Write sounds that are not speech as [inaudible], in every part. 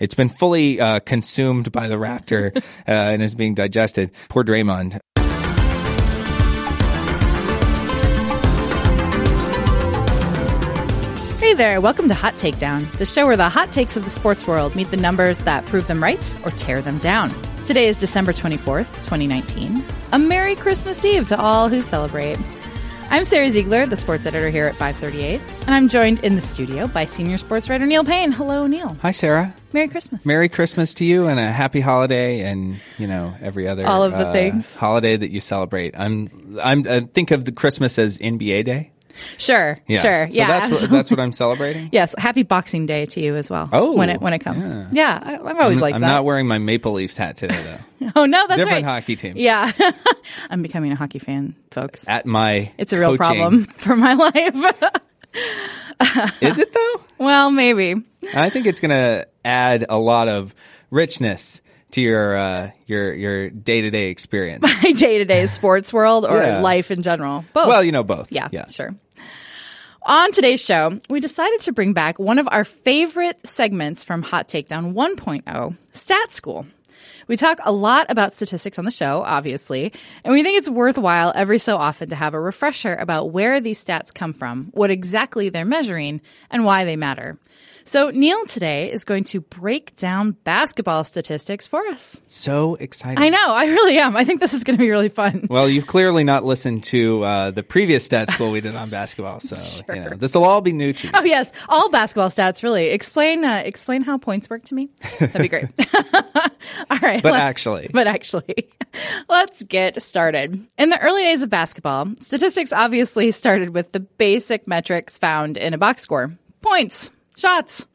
It's been fully uh, consumed by the raptor [laughs] uh, and is being digested. Poor Draymond. Hey there, welcome to Hot Takedown, the show where the hot takes of the sports world meet the numbers that prove them right or tear them down. Today is December 24th, 2019. A Merry Christmas Eve to all who celebrate. I'm Sara Ziegler, the sports editor here at 538, and I'm joined in the studio by senior sports writer Neil Payne. Hello, Neil. Hi, Sara. Merry Christmas. Merry Christmas to you and a happy holiday and, you know, every other All of the uh, things. holiday that you celebrate. I'm, I'm, I think of the Christmas as NBA Day. Sure, Yeah. sure. So yeah, that's what, that's what I'm celebrating. [laughs] Yes, happy Boxing Day to you as well. Oh, when it when it comes, yeah. yeah, I, I've always I'm, liked I'm that. not wearing my Maple Leafs hat today though. [laughs] oh no, that's Different right. hockey team. Yeah, [laughs] I'm becoming a hockey fan, folks. At my It's a real problem for my life. Is it though? well, maybe. I think it's going to add a lot of richness to your uh, your your day to day experience. My day to day sports world or Yeah. life in general. Both. well, you know both. Yeah, yeah, sure. On today's show, we decided to bring back one of our favorite segments from Hot Takedown 1.0, Stat School. We talk a lot about statistics on the show, obviously, and we think it's worthwhile every so often to have a refresher about where these stats come from, what exactly they're measuring, and why they matter. So Neil today is going to break down basketball statistics for us. So exciting. I know, I really am. I think this is going to be really fun. Well, you've clearly not listened to uh, the previous stat school we did on basketball, so [laughs] you know, this will all be new to you. Oh yes, all basketball stats. Really, explain uh, explain how points work to me. That'd be great. [laughs] [laughs] all right, But actually, but actually, let's get started. In the early days of basketball, statistics obviously started with the basic metrics found in a box score: points, shots,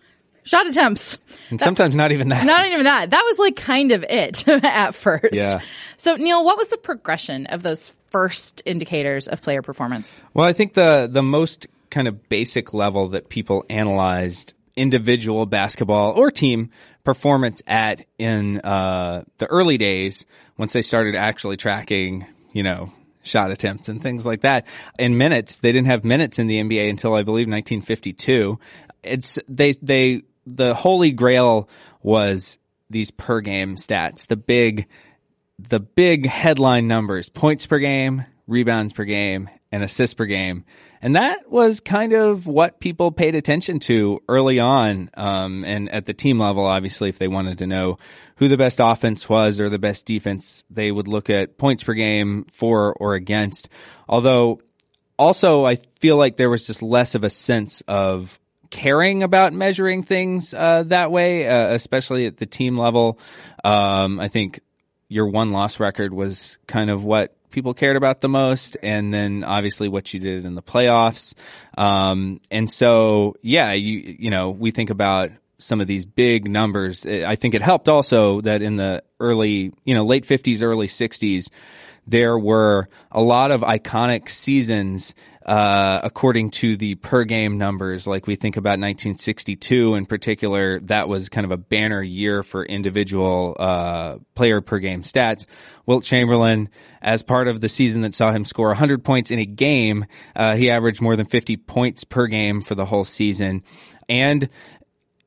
shot attempts. and sometimes not even that. Not even that. That was like kind of it [laughs] at first. Yeah. So Neil, what was the progression of those first indicators of player performance? Well, I think the the most kind of basic level that people analyzed individual basketball or team performance at in uh, the early days, once they started actually tracking, you know, shot attempts and things like that in minutes. They didn't have minutes in the NBA until I believe 1952. It's they they the holy grail was these per game stats, the big the big headline numbers points per game, rebounds per game, and assists per game. And that was kind of what people paid attention to early on. Um, and at the team level, obviously, if they wanted to know who the best offense was or the best defense, they would look at points per game for or against. Although also, I feel like there was just less of a sense of caring about measuring things uh, that way, uh, especially at the team level. Um, I think your won loss record was kind of what people cared about the most, and then obviously what you did in the playoffs. Um, and so, yeah, you you know, we think about some of these big numbers. I think it helped also that in the early, you know, late fifties, early sixties, there were a lot of iconic seasons uh, according to the per game numbers. Like we think about 1962 in particular, that was kind of a banner year for individual uh, player per game stats. Wilt Chamberlain, as part of the season that saw him score 100 points in a game, uh, he averaged more than 50 points per game for the whole season. And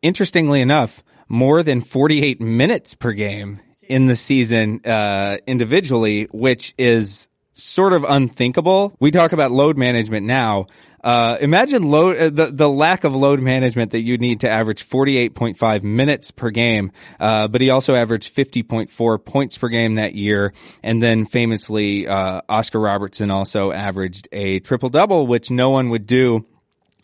interestingly enough, more than 48 minutes per game in the season uh, individually, which is sort of unthinkable. We talk about load management now. Uh, imagine load uh, the the lack of load management that you need to average 48.5 minutes per game. Uh, but he also averaged 50.4 points per game that year, and then famously, uh, Oscar Robertson also averaged a triple double, which no one would do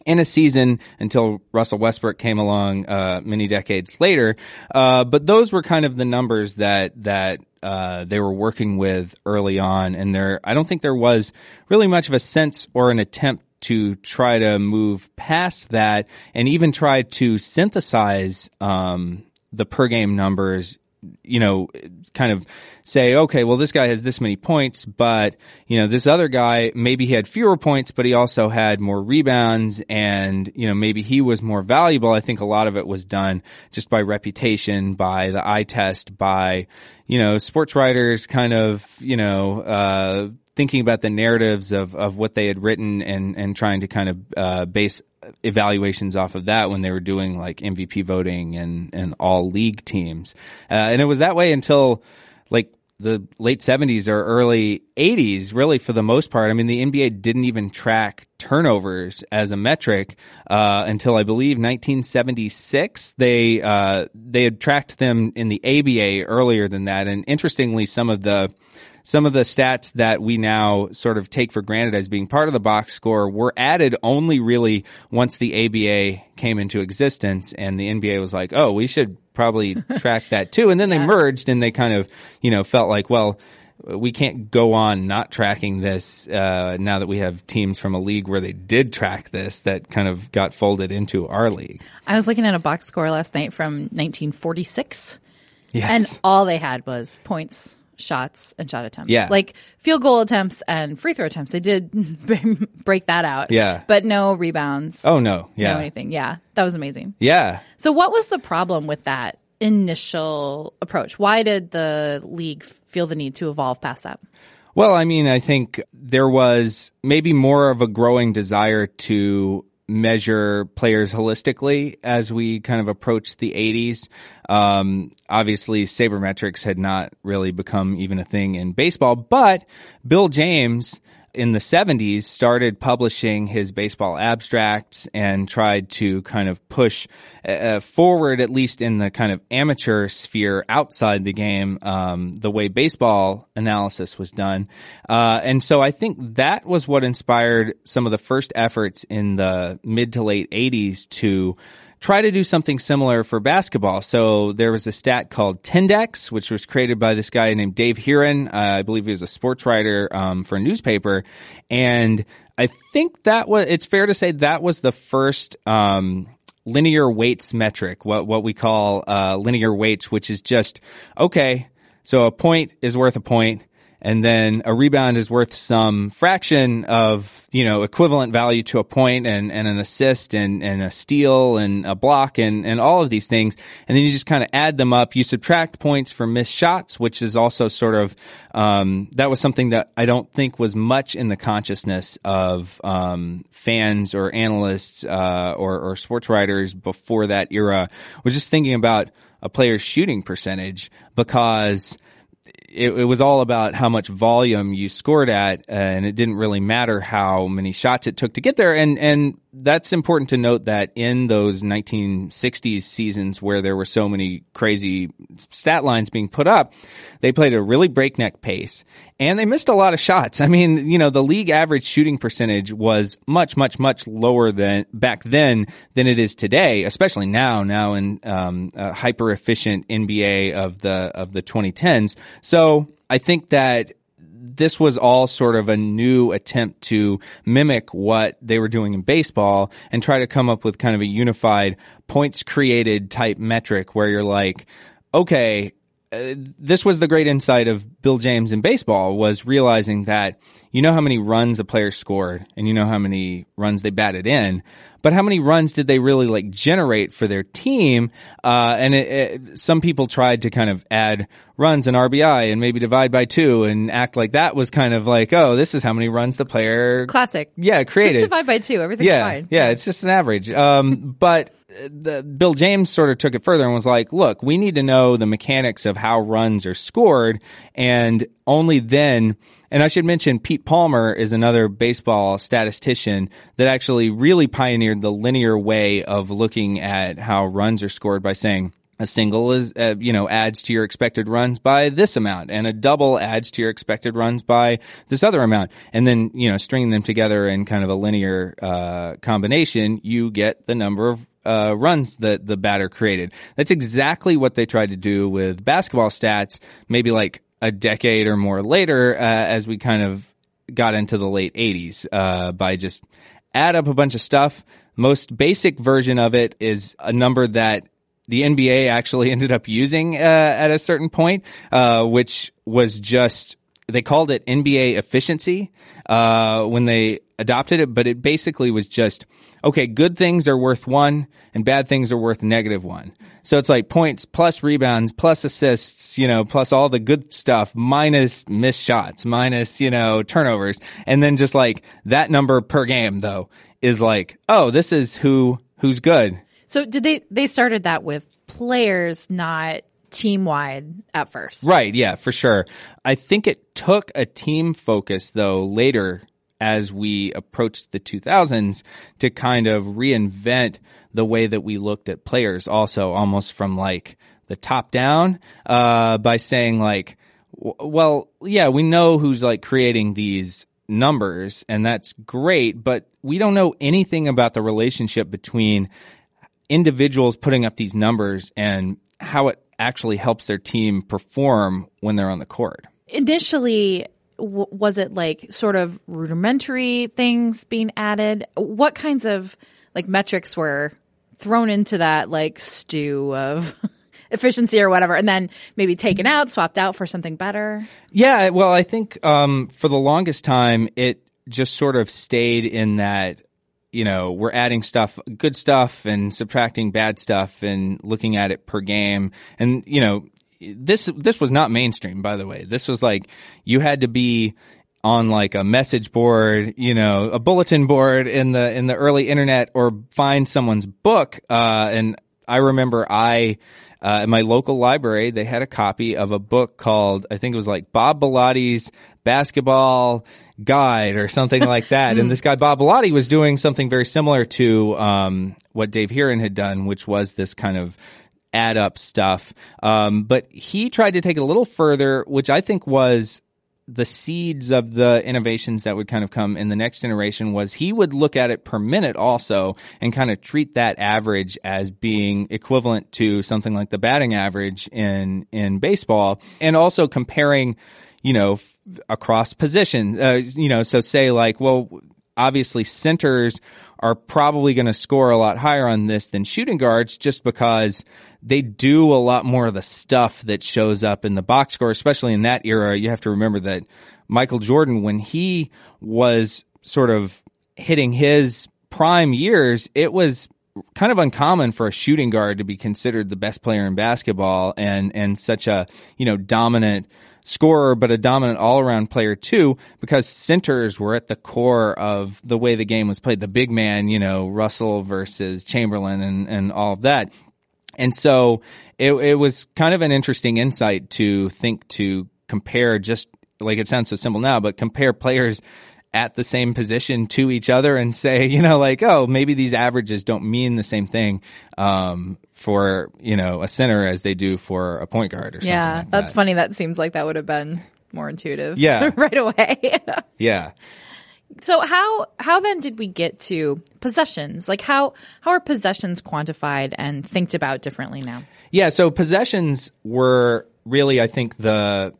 in a season until Russell Westbrook came along uh, many decades later. Uh, but those were kind of the numbers that that uh, they were working with early on, and there I don't think there was really much of a sense or an attempt to try to move past that, and even try to synthesize um, the per game numbers you know, kind of say, okay, well, this guy has this many points, but, you know, this other guy, maybe he had fewer points, but he also had more rebounds and, you know, maybe he was more valuable. I think a lot of it was done just by reputation, by the eye test, by, you know, sports writers kind of, you know, uh, thinking about the narratives of, of what they had written and, and trying to kind of, uh, base evaluations off of that when they were doing like MVP voting and, and all league teams. Uh, and it was that way until like the late 70s or early 80s, really, for the most part. I mean, the NBA didn't even track turnovers as a metric uh, until I believe 1976. They uh, they had tracked them in the ABA earlier than that, and interestingly, some of the some of the stats that we now sort of take for granted as being part of the box score were added only really once the ABA came into existence and the NBA was like, oh, we should probably [laughs] track that too. And then yeah. they merged and they kind of, you know, felt like, well, we can't go on not tracking this uh, now that we have teams from a league where they did track this that kind of got folded into our league. I was looking at a box score last night from 1946. Yes. And all they had was points, shots and shot attempts. Yeah. Like field goal attempts and free throw attempts. They did [laughs] break that out. Yeah. But no rebounds. Oh, no. Yeah. No anything. Yeah. That was amazing. Yeah. So what was the problem with that initial approach? Why did the league feel the need to evolve past that? Well, I mean, I think there was maybe more of a growing desire to measure players holistically as we kind of approach the 80s. Um, obviously, sabermetrics had not really become even a thing in baseball, but Bill James in the 70s started publishing his baseball abstracts and tried to kind of push uh, uh, forward, at least in the kind of amateur sphere outside the game, um, the way baseball analysis was done. Uh, and so I think that was what inspired some of the first efforts in the mid to late 80s to try to do something similar for basketball. So there was a stat called Tendex, which was created by this guy named Dave Heeren. Uh, I believe he was a sports writer um, for a newspaper, and I think that was. It's fair to say that was the first. Um, linear weights metric, what what we call uh, linear weights, which is just okay. So a point is worth a point and then a rebound is worth some fraction of you know equivalent value to a point and, and an assist and, and a steal and a block and, and all of these things. And then you just kind of add them up. You subtract points for missed shots which is also sort of um, that was something that i don't think was much in the consciousness of um, fans or analysts uh, or, or sports writers before that era. Was just thinking about a player's shooting percentage because it, it, was all about how much volume you scored at, uh, and it didn't really matter how many shots it took to get there. And and that's important to note that in those 1960s seasons where there were so many crazy stat lines being put up, they played a really breakneck pace and they missed a lot of shots. I mean, you know, the league average shooting percentage was much, much, much lower than back then than it is today, especially now, now in um, hyper efficient NBA of the of the 2010s. So I think that this was all sort of a new attempt to mimic what they were doing in baseball and try to come up with kind of a unified points created type metric where you're like, okay, uh, this was the great insight of Bill James in baseball was realizing that you know how many runs a player scored and you know how many runs they batted in, but how many runs did they really like generate for their team? Uh, and it, it, some people tried to kind of add runs and RBI and maybe divide by two and act like that was kind of like, oh, this is how many runs the player classic. Yeah, created. Just divide by two. Everything's yeah, fine. Yeah, it's just an average. Um, [laughs] but the, Bill James sort of took it further and was like, look, we need to know the mechanics of how runs are scored. And only then, and I should mention Pete Palmer is another baseball statistician that actually really pioneered the linear way of looking at how runs are scored by saying, a single is, uh, you know, adds to your expected runs by this amount, and a double adds to your expected runs by this other amount, and then you know, stringing them together in kind of a linear uh, combination, you get the number of uh, runs that the batter created. That's exactly what they tried to do with basketball stats, maybe like a decade or more later, uh, as we kind of got into the late 80s, uh, by just add up a bunch of stuff. Most basic version of it is a number that the NBA actually [laughs] ended up using uh, at a certain point, uh, which was just they called it NBA efficiency uh, when they adopted it, but it basically was just okay. Good things are worth one, and bad things are worth negative one. So it's like points plus rebounds plus assists, you know, plus all the good stuff minus missed shots, minus you know turnovers, and then just like that number per game though is like, oh, this is who who's good. So did they they started that with players, not team wide at first? Right, yeah, for sure. I think it took a team focus though later as we approached the 2000s to kind of reinvent the way that we looked at players also almost from like the top down uh, by saying like well yeah we know who's like creating these numbers and that's great but we don't know anything about the relationship between individuals putting up these numbers and how it actually helps their team perform when they're on the court Initially, w- was it like sort of rudimentary things being added? What kinds of like metrics were thrown into that like stew of [laughs] efficiency or whatever, and then maybe taken out, swapped out for something better? Yeah, well, I think um, for the longest time, it just sort of stayed in that, you know, we're adding stuff, good stuff, and subtracting bad stuff, and looking at it per game. And you know, this this was not mainstream, by the way. This was like you had to be on like a message board, you know, a bulletin board in the in the early internet, or find someone's book. Uh, and I remember I uh, in my local library they had a copy of a book called I think it was like Bob Bellotti's basketball guide or something like that. and [laughs] this guy Bob Bilotti was doing something very similar to um, what Dave Heeren had done, which was this kind of add up stuff. Um, but he tried to take it a little further, which I think was the seeds of the innovations that would kind of come in the next generation was he would look at it per minute also and kind of treat that average as being equivalent to something like the batting average in in baseball and also comparing you know across position uh, you know so say like well obviously centers are probably going to score a lot higher on this than shooting guards just because they do a lot more of the stuff that shows up in the box score, especially in that era. You have to remember that Michael Jordan, when he was sort of hitting his prime years, it was kind of uncommon for a shooting guard to be considered the best player in basketball and, and such a, you know, dominant scorer, but a dominant all around player too, because centers were at the core of the way the game was played. The big man, you know, Russell versus Chamberlain and, and all of that. And so it, it was kind of an interesting insight to think to compare just like it sounds so simple now, but compare players at the same position to each other and say, [laughs] you know, like, oh, maybe these averages don't mean the same thing um, for, you know, a center as they do for a point guard or something. Yeah, like that's that. funny. That seems like that would have been more intuitive. Yeah. [laughs] right away. [laughs] Yeah. so how how then did we get to possessions? Like how how are possessions quantified and thinked about differently now? Yeah, so possessions were really, I think, the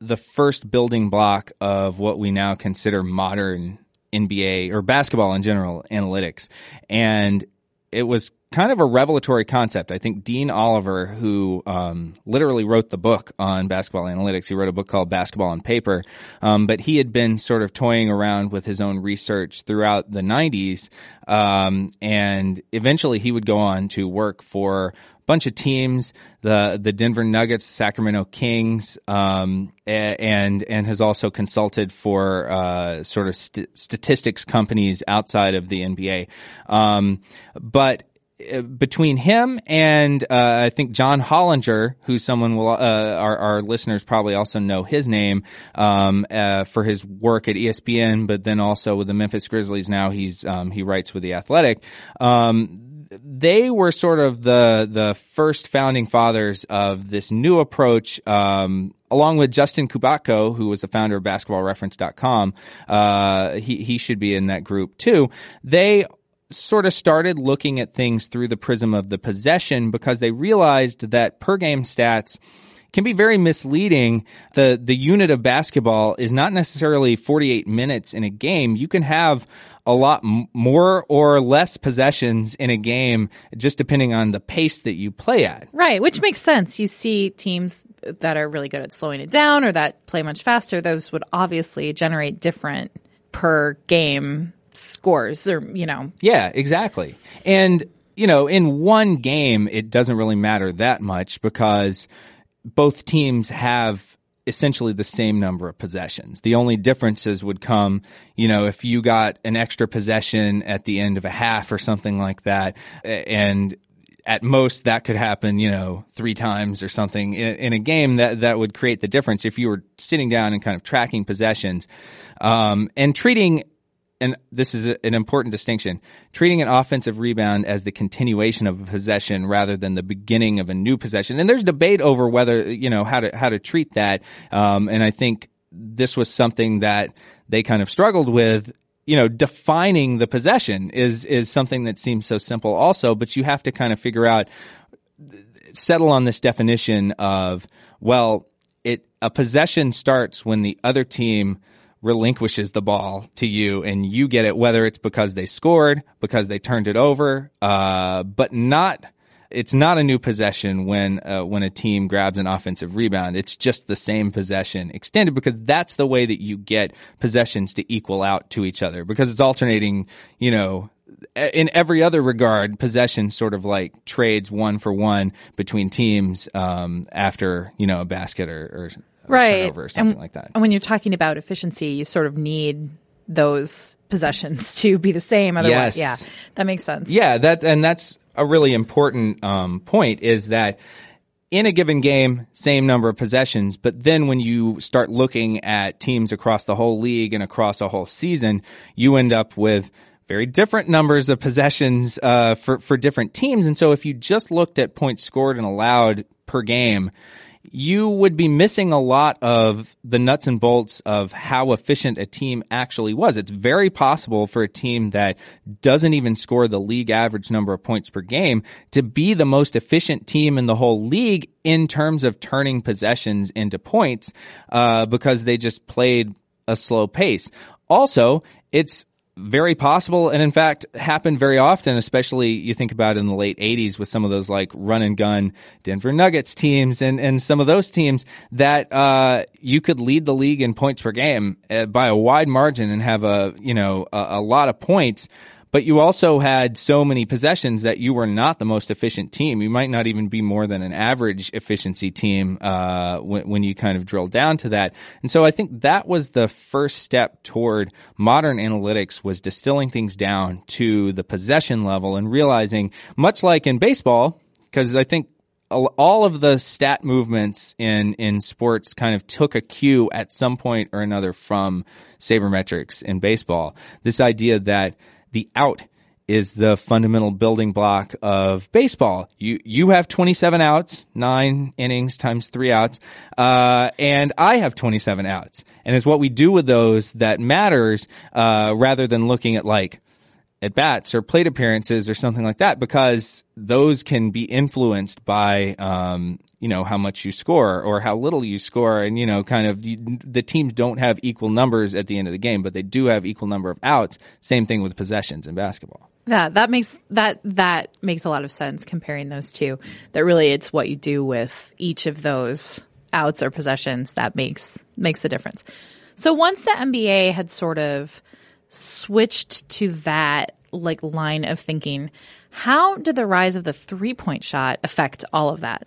the first building block of what we now consider modern NBA or basketball in general analytics, and it was kind of a revelatory concept. I think Dean Oliver, who um, literally wrote the book on basketball analytics, he wrote a book called Basketball on Paper, um, but he had been sort of toying around with his own research throughout the 90s, um, and eventually he would go on to work for bunch of teams, the the Denver Nuggets, Sacramento Kings, um, and and has also consulted for uh, sort of st- statistics companies outside of the NBA. Um, but uh, between him and uh, I think John Hollinger, who someone will uh, our, our listeners probably also know his name um, uh, for his work at ESPN, but then also with the Memphis Grizzlies. Now he's um, he writes with the Athletic. Um, they were sort of the the first founding fathers of this new approach, um, along with Justin Kubatko, who was the founder of BasketballReference.com. Uh, he he should be in that group too. They sort of started looking at things through the prism of the possession because they realized that per game stats can be very misleading. The the unit of basketball is not necessarily 48 minutes in a game. You can have a lot m- more or less possessions in a game just depending on the pace that you play at. Right, which makes sense. You see teams that are really good at slowing it down or that play much faster, those would obviously generate different per game scores or, you know. Yeah, exactly. And, you know, in one game, it doesn't really matter that much because both teams have essentially the same number of possessions. The only differences would come, you know, if you got an extra possession at the end of a half or something like that, and at most that could happen, you know, three times or something in, in, a game that, that would create the difference if you were sitting down and kind of tracking possessions, um, and treating and this is an important distinction treating an offensive rebound as the continuation of a possession rather than the beginning of a new possession. And there's debate over whether you know how to how to treat that. Um, and i think this was something that they kind of struggled with. You know defining the possession is is something that seems so simple also but you have to kind of figure out settle on this definition of well it a possession starts when the other team relinquishes the ball to you and you get it, whether it's because they scored, because they turned it over, uh, but not. It's not a new possession when uh, when a team grabs an offensive rebound. It's just the same possession extended because that's the way that you get possessions to equal out to each other because it's alternating. You know, in every other regard, possession sort of like trades one for one between teams um, after you know a basket or, or right. turnover or something and, like that. And when you're talking about efficiency, you sort of need those possessions [laughs] to be the same. Otherwise, yes. yeah, that makes sense. Yeah, that and that's a really important um, point is that in a given game, same number of possessions, but then when you start looking at teams across the whole league and across a whole season, you end up with very different numbers of possessions uh, for for different teams. And so, if you just looked at points scored and allowed per game, you would be missing a lot of the nuts and bolts of how efficient a team actually was. It's very possible for a team that doesn't even score the league average number of points per game to be the most efficient team in the whole league in terms of turning possessions into points, uh, because they just played a slow pace. Also, it's very possible and in fact happened very often especially you think about in the late 80s with some of those like run and gun denver nuggets teams and, and some of those teams that uh, you could lead the league in points per game uh, by a wide margin and have a you know a, a lot of points but you also had so many possessions that you were not the most efficient team. You might not even be more than an average efficiency team uh, when, when, you kind of drill down to that. And so I think that was the first step toward modern analytics was distilling things down to the possession level and realizing, much like in baseball, because I think all of the stat movements in in sports kind of took a cue at some point or another from sabermetrics in baseball. This idea that the out is the fundamental building block of baseball. You you have 27 outs, nine innings times three outs, uh, and I have 27 outs. And it's what we do with those that matters, uh, rather than looking at like at bats or plate appearances or something like that, because those can be influenced by um, you know how much you score or how little you score, and you know kind of the, the teams don't have equal numbers at the end of the game, but they do have equal number of outs. Same thing with possessions in basketball. Yeah, that makes that that makes a lot of sense comparing those two. That really it's what you do with each of those outs or possessions that makes makes the difference. So once the NBA had sort of switched to that like line of thinking, how did the rise of the three point shot affect all of that?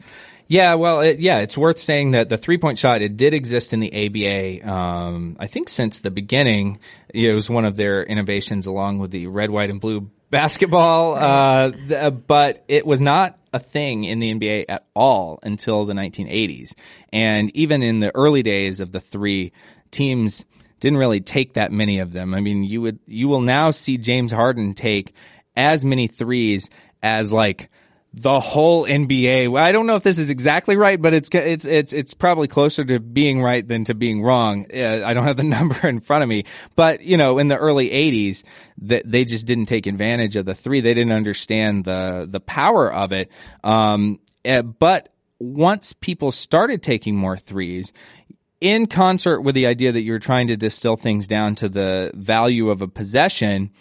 Yeah, well, it, yeah, it's worth saying that the three point shot it did exist in the ABA. Um, I think since the beginning, it was one of their innovations, along with the red, white, and blue basketball. Uh, the, but it was not a thing in the NBA at all until the 1980s, and even in the early days of the three teams didn't really take that many of them. I mean, you would you will now see James Harden take as many threes as like the whole NBA. I don't know if this is exactly right, but it's it's it's it's probably closer to being right than to being wrong. Uh, I don't have the [laughs] number in front of me, but you know, in the early '80s, that they just didn't take advantage of the three. They didn't understand the the power of it. Um, uh, but once people started taking more threes, in concert with the idea that you're trying to distill things down to the value of a possession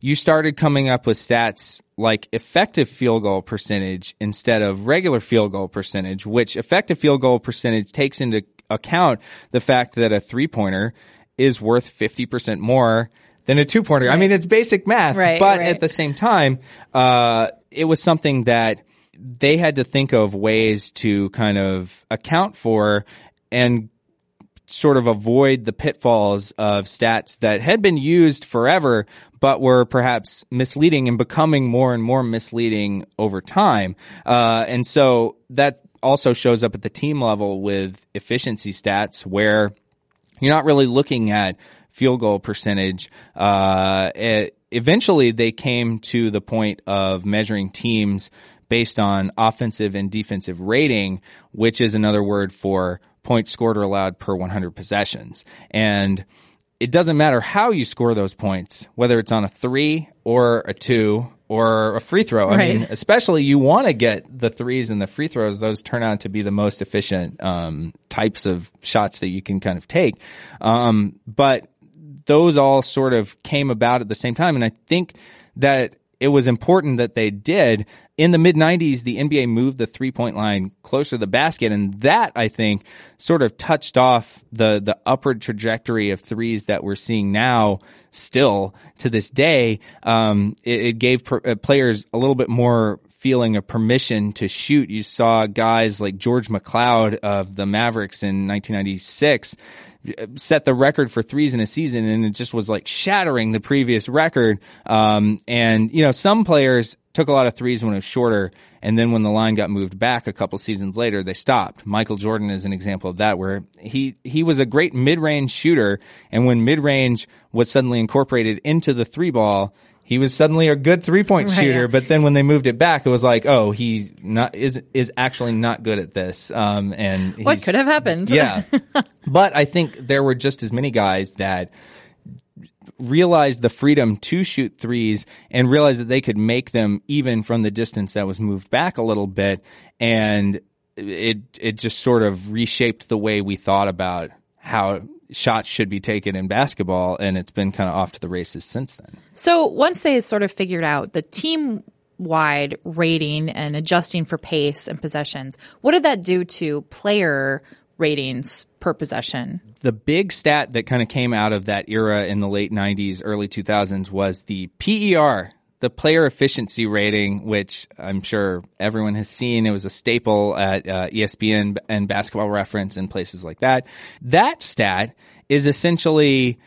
you started coming up with stats like effective field goal percentage instead of regular field goal percentage, which effective field goal percentage takes into account the fact that a three pointer is worth 50% more than a two pointer. Right. I mean, it's basic math, right, but right. at the same time, uh, it was something that they had to think of ways to kind of account for and sort of avoid the pitfalls of stats that had been used forever, but were perhaps misleading and becoming more and more misleading over time. Uh, and so that also shows up at the team level with efficiency stats where you're not really looking at field goal percentage. Uh, it, eventually they came to the point of measuring teams based on offensive and defensive rating, which is another word for points scored or allowed per 100 possessions. And it doesn't matter how you score those points, whether it's on a three or a two or a free throw. I Right. mean, especially you want to get the threes and the free throws. Those turn out to be the most efficient um, types of shots that you can kind of take. Um, but those all sort of came about at the same time. And I think that it was important that they did. In the mid 90s, the NBA moved the three point line closer to the basket. And that, I think, sort of touched off the, the upward trajectory of threes that we're seeing now still to this day. Um, it, it gave per, uh, players a little bit more feeling of permission to shoot. You saw guys like George McCloud of the Mavericks in 1996 set the record for threes in a season and it just was like shattering the previous record. Um, and, you know, some players took a lot of threes when it was shorter. And then when the line got moved back a couple seasons later, they stopped. Michael Jordan is an example of that where he, he was a great mid-range shooter. And when mid-range was suddenly incorporated into the three ball, he was suddenly a good three point Right, shooter, yeah. but then when they moved it back, it was like, oh, he not is is actually not good at this. Um, and What could have happened? yeah. [laughs] but I think there were just as many guys that realized the freedom to shoot threes and realized that they could make them even from the distance that was moved back a little bit. And it, it just sort of reshaped the way we thought about how shots should be taken in basketball. And it's been kind of off to the races since then. So once they sort of figured out the team wide rating and adjusting for pace and possessions, what did that do to player ratings per possession? the big stat that kind of came out of that era in the late 90s, early 2000s was the PER, the player efficiency rating, which I'm sure everyone has seen. It was a staple at uh, ESPN and basketball reference and places like that. That stat is essentially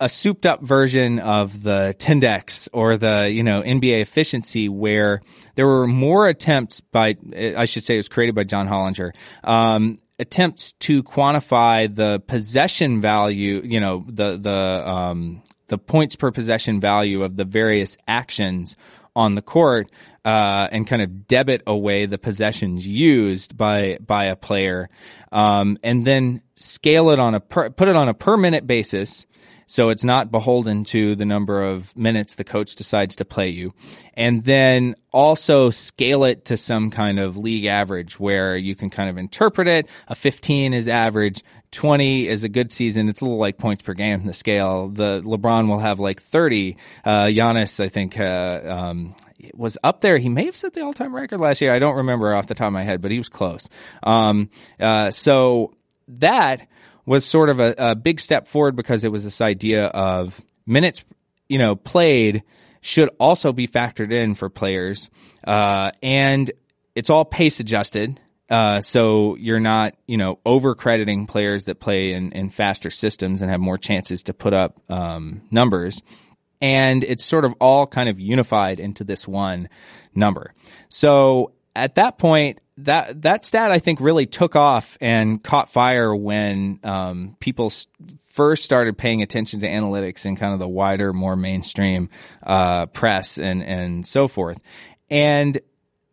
a souped up version of the Tendex or the, you know, NBA efficiency where there were more attempts by, I should say it was created by John Hollinger, um, attempts to quantify the possession value, you know, the, the, um, the points per possession value of the various actions on the court, uh, and kind of debit away the possessions used by, by a player, um, and then scale it on a per, put it on a per minute basis. So it's not beholden to the number of minutes the coach decides to play you. And then also scale it to some kind of league average where you can kind of interpret it. A 15 is average. 20 is a good season. It's a little like points per game, the scale. The LeBron will have like 30. Uh, Giannis, I think, uh, um, was up there. He may have set the all-time record last year. I don't remember off the top of my head, but he was close. Um, uh, so that was sort of a, a big step forward because it was this idea of minutes, you know, played should also be factored in for players, uh, and it's all pace adjusted. Uh, so you're not, you know, over crediting players that play in, in faster systems and have more chances to put up um, numbers. And it's sort of all kind of unified into this one number. So at that point, that that stat I think really took off and caught fire when um, people first started paying attention to analytics in kind of the wider, more mainstream uh, press and and so forth. And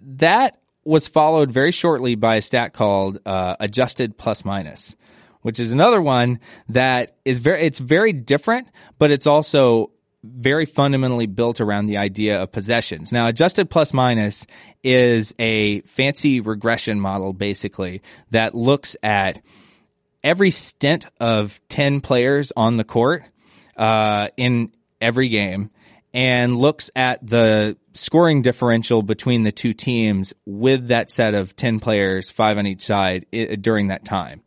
that was followed very shortly by a stat called uh, adjusted plus minus, which is another one that is very it's very different, but it's also very fundamentally built around the idea of possessions. Now, adjusted plus minus is a fancy regression model basically that looks at every stint of 10 players on the court uh, in every game and looks at the scoring differential between the two teams with that set of 10 players, five on each side i- during that time.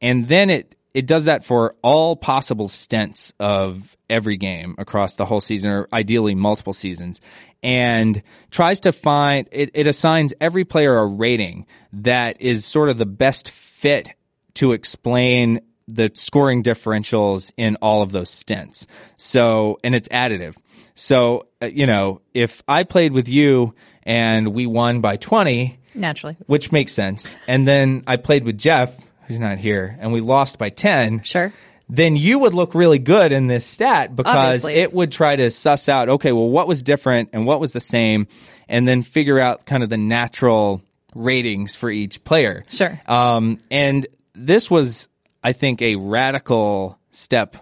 And then it, it does that for all possible stints of every game across the whole season or ideally multiple seasons and tries to find it, it assigns every player a rating that is sort of the best fit to explain the scoring differentials in all of those stints. So, and it's additive. So, uh, you know, if I played with you and we won by 20, Naturally. which makes sense, and then I played with Jeff, who's not here, and we lost by 10, Sure. then you would look really good in this stat because Obviously. it would try to suss out, okay, well, what was different and what was the same, and then figure out kind of the natural ratings for each player. Sure. Um, and this was, I think, a radical step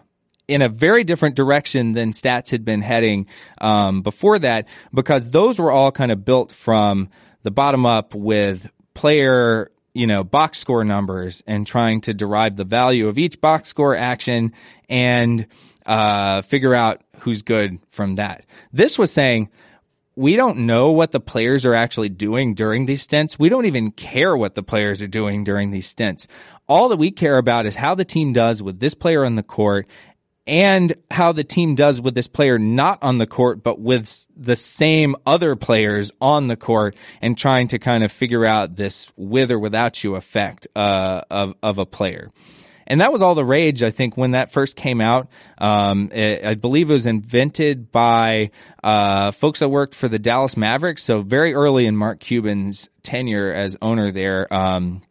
in a very different direction than stats had been heading um, before that, because those were all kind of built from the bottom up with player, you know, box score numbers and trying to derive the value of each box score action and uh, figure out who's good from that. This was saying we don't know what the players are actually doing during these stints. We don't even care what the players are doing during these stints. All that we care about is how the team does with this player on the court and how the team does with this player not on the court, but with the same other players on the court and trying to kind of figure out this with or without you effect, uh, of, of a player. And that was all the rage, I think, when that first came out. Um, it, I believe it was invented by uh, folks that worked for the Dallas Mavericks. So very early in Mark Cuban's tenure as owner there. Um,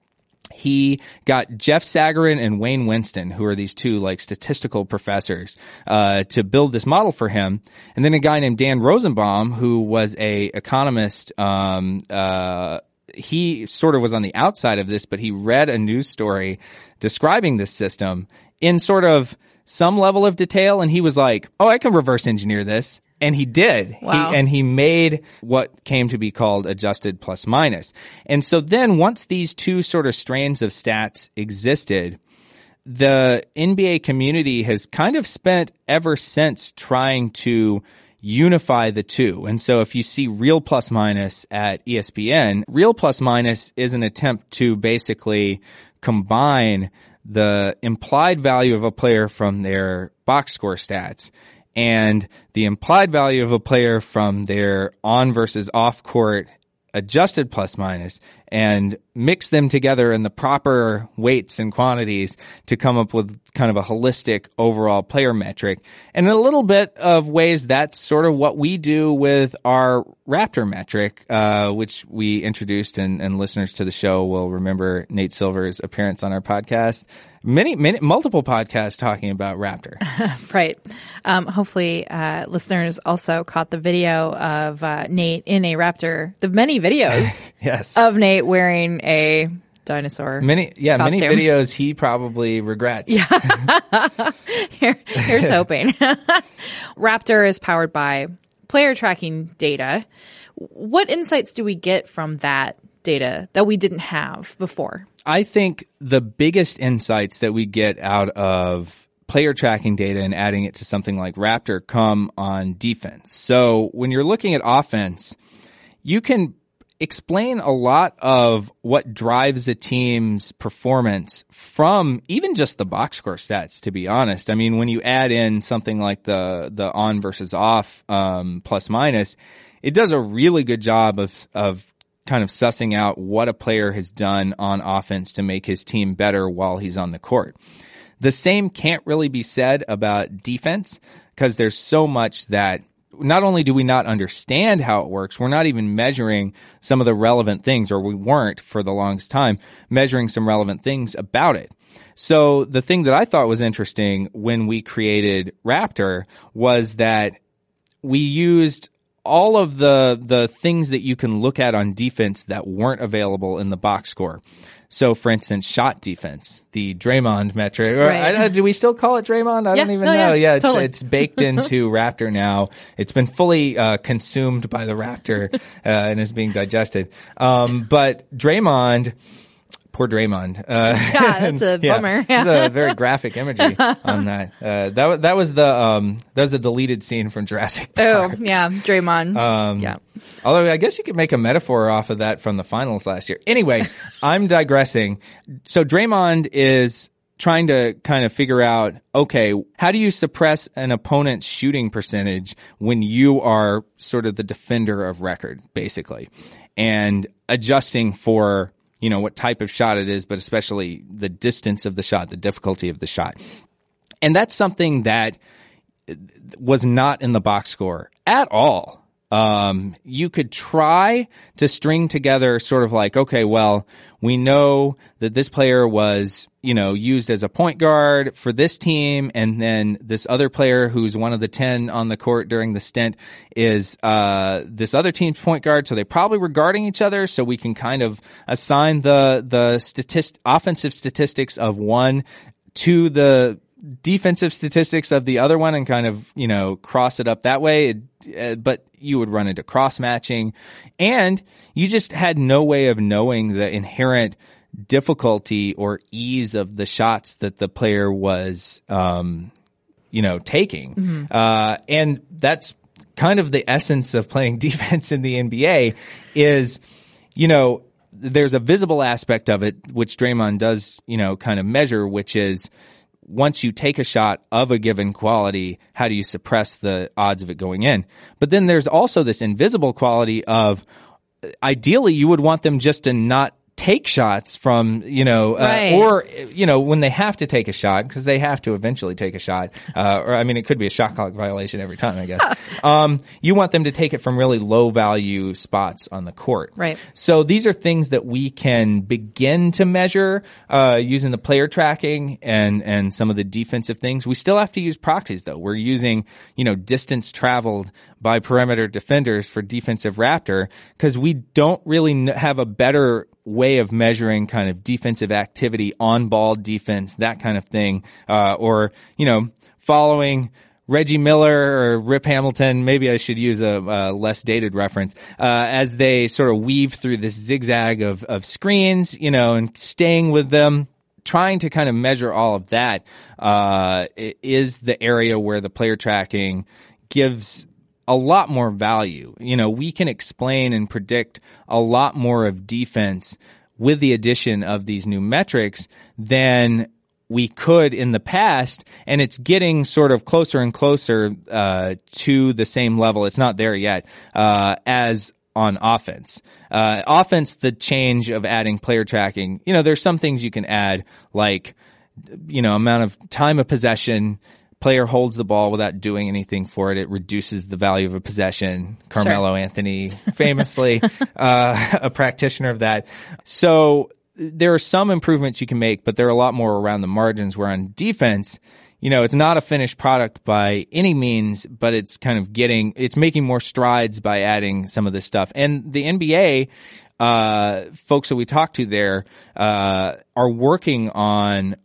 he got Jeff Sagarin and Wayne Winston, who are these two like statistical professors, uh, to build this model for him. And then a guy named Dan Rosenbaum, who was a economist, um, uh, he sort of was on the outside of this, but he read a news story describing this system in sort of some level of detail. And he was like, Oh, I can reverse engineer this. And he did. Wow. He, and he made what came to be called adjusted plus minus. And so then once these two sort of strains of stats existed, the NBA community has kind of spent ever since trying to unify the two. And so if you see real plus minus at ESPN, real plus minus is an attempt to basically combine the implied value of a player from their box score stats and the implied value of a player from their on versus off court adjusted plus minus and mix them together in the proper weights and quantities to come up with kind of a holistic overall player metric. And in a little bit of ways, that's sort of what we do with our Raptor metric, uh, which we introduced and, and listeners to the show will remember Nate Silver's appearance on our podcast. Many, many, multiple podcasts talking about Raptor. [laughs] Right. Um, hopefully, uh, listeners also caught the video of uh, Nate in a raptor. The many videos [laughs] yes. of Nate wearing a dinosaur. Many, yeah, many videos he probably regrets. [laughs] Here- here's hoping. [laughs] Raptor is powered by player tracking data. What insights do we get from that data that we didn't have before? I think the biggest insights that we get out of player tracking data and adding it to something like Raptor come on defense. So when you're looking at offense, you can explain a lot of what drives a team's performance from even just the box score stats to be honest. I mean when you add in something like the the on versus off um, plus minus it does a really good job of of kind of sussing out what a player has done on offense to make his team better while he's on the court. The same can't really be said about defense because there's so much that not only do we not understand how it works, we're not even measuring some of the relevant things, or we weren't for the longest time measuring some relevant things about it. So the thing that I thought was interesting when we created Raptor was that we used all of the the things that you can look at on defense that weren't available in the box score. So, for instance, shot defense, the Draymond metric. Or, Right. I, do we still call it Draymond? I Yeah, don't even no, know. yeah, Yeah, it's, totally. it's baked [laughs] into Raptor now. It's been fully uh, consumed by the Raptor uh, and is being digested. Um, but Draymond. Poor Draymond. Uh, Yeah, that's a [laughs] bummer. Yeah. A very graphic imagery [laughs] on that. Uh, that wa- that was the um, that was a deleted scene from Jurassic Park. Oh, yeah, Draymond. Um, yeah. Although I guess you could make a metaphor off of that from the finals last year. Anyway, [laughs] I'm digressing. So Draymond is trying to kind of figure out, okay, how do you suppress an opponent's shooting percentage when you are sort of the defender of record, basically, and adjusting for you know, what type of shot it is, but especially the distance of the shot, the difficulty of the shot. And that's something that was not in the box score at all. Um, you could try to string together sort of like, okay, well, we know that this player was, you know, used as a point guard for this team, and then this other player who's one of the 10 on the court during the stint is, uh, this other team's point guard, so they probably were guarding each other, so we can kind of assign the, the statist, offensive statistics of one to the defensive statistics of the other one and kind of you know cross it up that way. Uh, but you would run into cross matching and you just had no way of knowing the inherent difficulty or ease of the shots that the player was um, you know taking mm-hmm. uh, and that's kind of the essence of playing [laughs] defense in the NBA is you know there's a visible aspect of it which Draymond does you know kind of measure which is once you take a shot of a given quality, how do you suppress the odds of it going in? But then there's also this invisible quality of ideally you would want them just to not take shots from you know uh, right. or you know when they have to take a shot because they have to eventually take a shot uh, or i mean it could be a shot clock violation every time i guess. [laughs] Um, you want them to take it from really low value spots on the court. Right. So these are things that we can begin to measure uh, using the player tracking and and some of the defensive things. We still have to use proxies though. We're using you know distance traveled by perimeter defenders for defensive raptor because we don't really have a better way of measuring kind of defensive activity, on ball defense, that kind of thing, uh, or you know, following. Reggie Miller or Rip Hamilton, maybe I should use a, a less dated reference, uh, as they sort of weave through this zigzag of, of screens, you know, and staying with them trying to kind of measure all of that uh, is the area where the player tracking gives a lot more value. You know, we can explain and predict a lot more of defense with the addition of these new metrics than we could in the past, and it's getting sort of closer and closer uh, to the same level. It's not there yet uh, as on offense. Uh, offense, the change of adding player tracking. You know, there's some things you can add, like you know, amount of time of possession, player holds the ball without doing anything for it, it reduces the value of a possession. Carmelo sure. Anthony, famously [laughs] uh, a practitioner of that. So there are some improvements you can make, but there are a lot more around the margins. Where on defense, you know, it's not a finished product by any means, but it's kind of getting, it's making more strides by adding some of this stuff. And the NBA, uh, folks that we talked to there, uh, are working on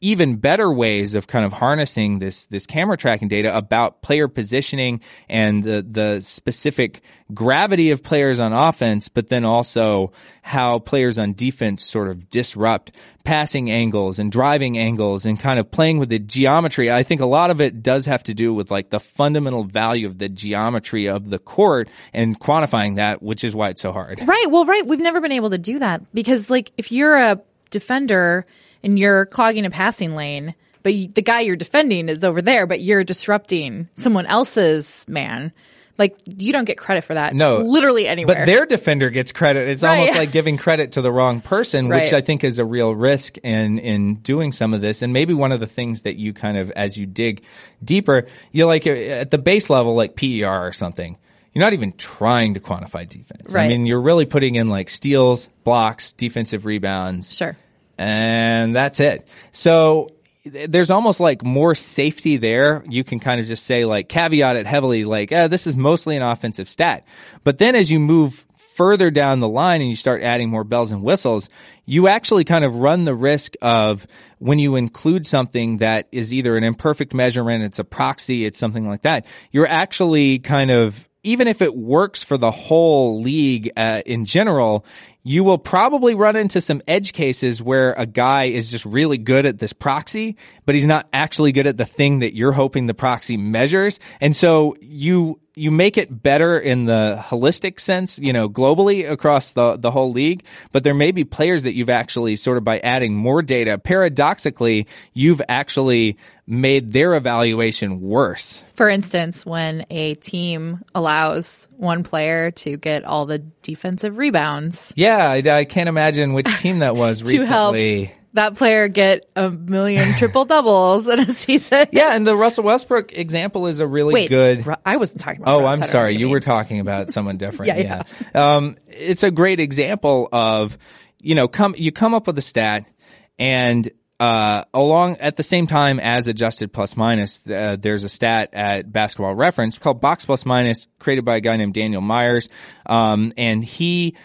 even better ways of kind of harnessing this this camera tracking data about player positioning and the the specific gravity of players on offense, but then also how players on defense sort of disrupt passing angles and driving angles and kind of playing with the geometry. I think a lot of it does have to do with like the fundamental value of the geometry of the court and quantifying that, which is why it's so hard. Right. Well, right. We've never been able to do that because like if you're a defender and you're clogging a passing lane, but you, the guy you're defending is over there, but you're disrupting someone else's man. Like you don't get credit for that. No, literally anywhere. But their defender gets credit. It's right. almost like [laughs] giving credit to the wrong person, right. which I think is a real risk in in doing some of this. And maybe one of the things that you kind of, as you dig deeper, you like uh, at the base level, like PER or something. You're not even trying to quantify defense. Right. I mean, you're really putting in like steals, blocks, defensive rebounds. Sure and that's it. So there's almost like more safety there. You can kind of just say like caveat it heavily, like, eh, this is mostly an offensive stat. But then as you move further down the line and you start adding more bells and whistles, you actually kind of run the risk of when you include something that is either an imperfect measurement, it's a proxy, it's something like that, you're actually kind of even if it works for the whole league uh, in general, you will probably run into some edge cases where a guy is just really good at this proxy, but he's not actually good at the thing that you're hoping the proxy measures. And so you you make it better in the holistic sense, you know, globally across the, the whole league, but there may be players that you've actually sort of by adding more data, paradoxically, you've actually made their evaluation worse. For instance, when a team allows one player to get all the defensive rebounds. Yeah, Yeah, I, I can't imagine which team that was [laughs] to help recently. that player get a million triple doubles in a season. [laughs] Yeah, and the Russell Westbrook example is a really Wait, good. Ru- I wasn't talking about. Oh, Russ. I I'm don't know sorry. what You mean. were talking about someone different. [laughs] Yeah, yeah. Um, it's a great example of, you know, come, you come up with a stat and, uh, along at the same time as adjusted plus minus, uh, there's a stat at basketball reference called box plus minus created by a guy named Daniel Myers. Um, and he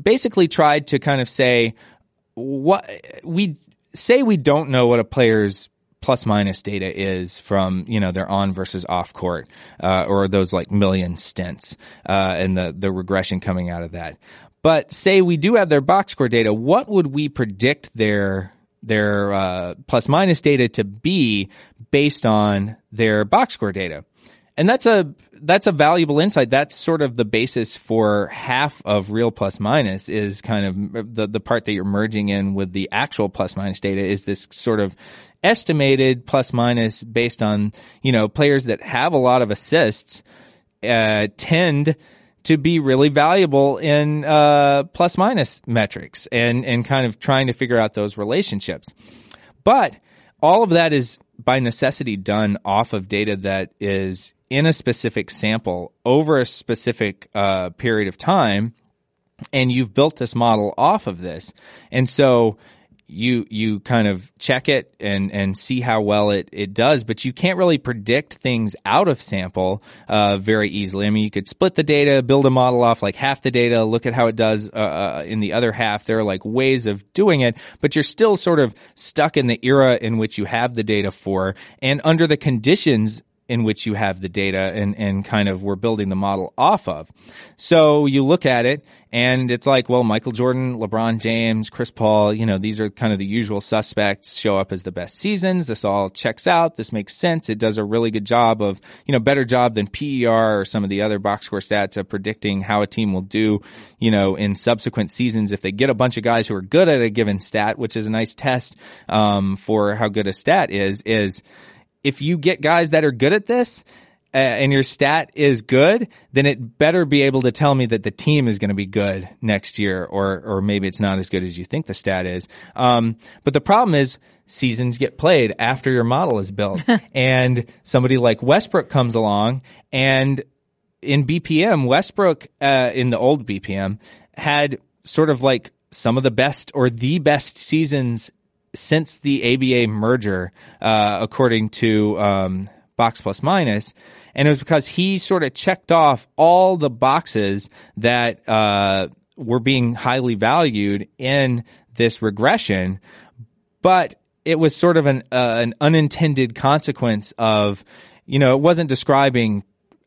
basically tried to kind of say, what we say we don't know what a player's plus minus data is from you know their on versus off court uh, or those like million stints uh, and the the regression coming out of that. But say we do have their box score data, what would we predict their their uh, plus minus data to be based on their box score data? And that's a that's a valuable insight. That's sort of the basis for half of real plus minus is kind of the the part that you're merging in with the actual plus minus data is this sort of estimated plus minus based on you know players that have a lot of assists uh, tend to be really valuable in uh, plus minus metrics and and kind of trying to figure out those relationships. But all of that is by necessity done off of data that is in a specific sample over a specific uh, period of time, and you've built this model off of this, and so you you kind of check it and and see how well it it does, but you can't really predict things out of sample uh, very easily. I mean, you could split the data, build a model off like half the data, look at how it does uh, uh, in the other half. There are like ways of doing it, but you're still sort of stuck in the era in which you have the data for, and under the conditions in which you have the data and, and kind of we're building the model off of. So you look at it and it's like, well, Michael Jordan, LeBron James, Chris Paul, you know, these are kind of the usual suspects show up as the best seasons. This all checks out. This makes sense. It does a really good job of, you know, better job than PER or some of the other box score stats of predicting how a team will do, you know, in subsequent seasons if they get a bunch of guys who are good at a given stat, which is a nice test, um, for how good a stat is, is, if you get guys that are good at this uh, and your stat is good, then it better be able to tell me that the team is going to be good next year, or or maybe it's not as good as you think the stat is. Um, but the problem is seasons get played after your model is built, [laughs] and somebody like Westbrook comes along and in BPM, Westbrook uh, in the old BPM had sort of like some of the best or the best seasons since the ABA merger, uh, according to um, Box Plus Minus, and it was because he sort of checked off all the boxes that uh, were being highly valued in this regression, but it was sort of an uh, an unintended consequence of, you know, it wasn't describing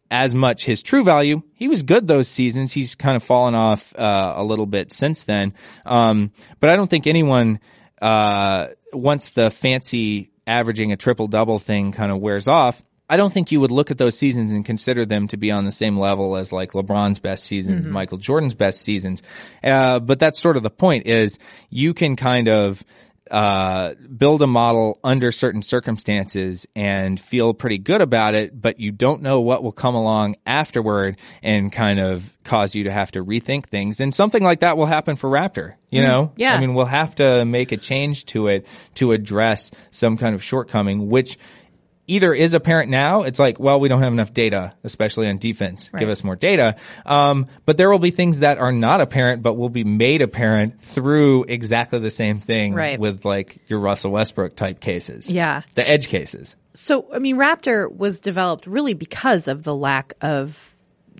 as much his true value. He was good those seasons. He's kind of fallen off uh, a little bit since then, um, but I don't think anyone uh, once the fancy averaging a triple double thing kind of wears off, I don't think you would look at those seasons and consider them to be on the same level as like LeBron's best seasons, Mm-hmm. Michael Jordan's best seasons. Uh, but that's sort of the point is you can kind of, uh, build a model under certain circumstances and feel pretty good about it, but you don't know what will come along afterward and kind of cause you to have to rethink things. And something like that will happen for Raptor, you know? Mm-hmm. yeah. I mean, we'll have to make a change to it to address some kind of shortcoming, which either is apparent now. It's like, well, we don't have enough data, especially on defense. Give us more data. Um, but there will be things that are not apparent, but will be made apparent through exactly the same thing Right. with like your Russell Westbrook type cases. Yeah. The edge cases. So, I mean, Raptor was developed really because of the lack of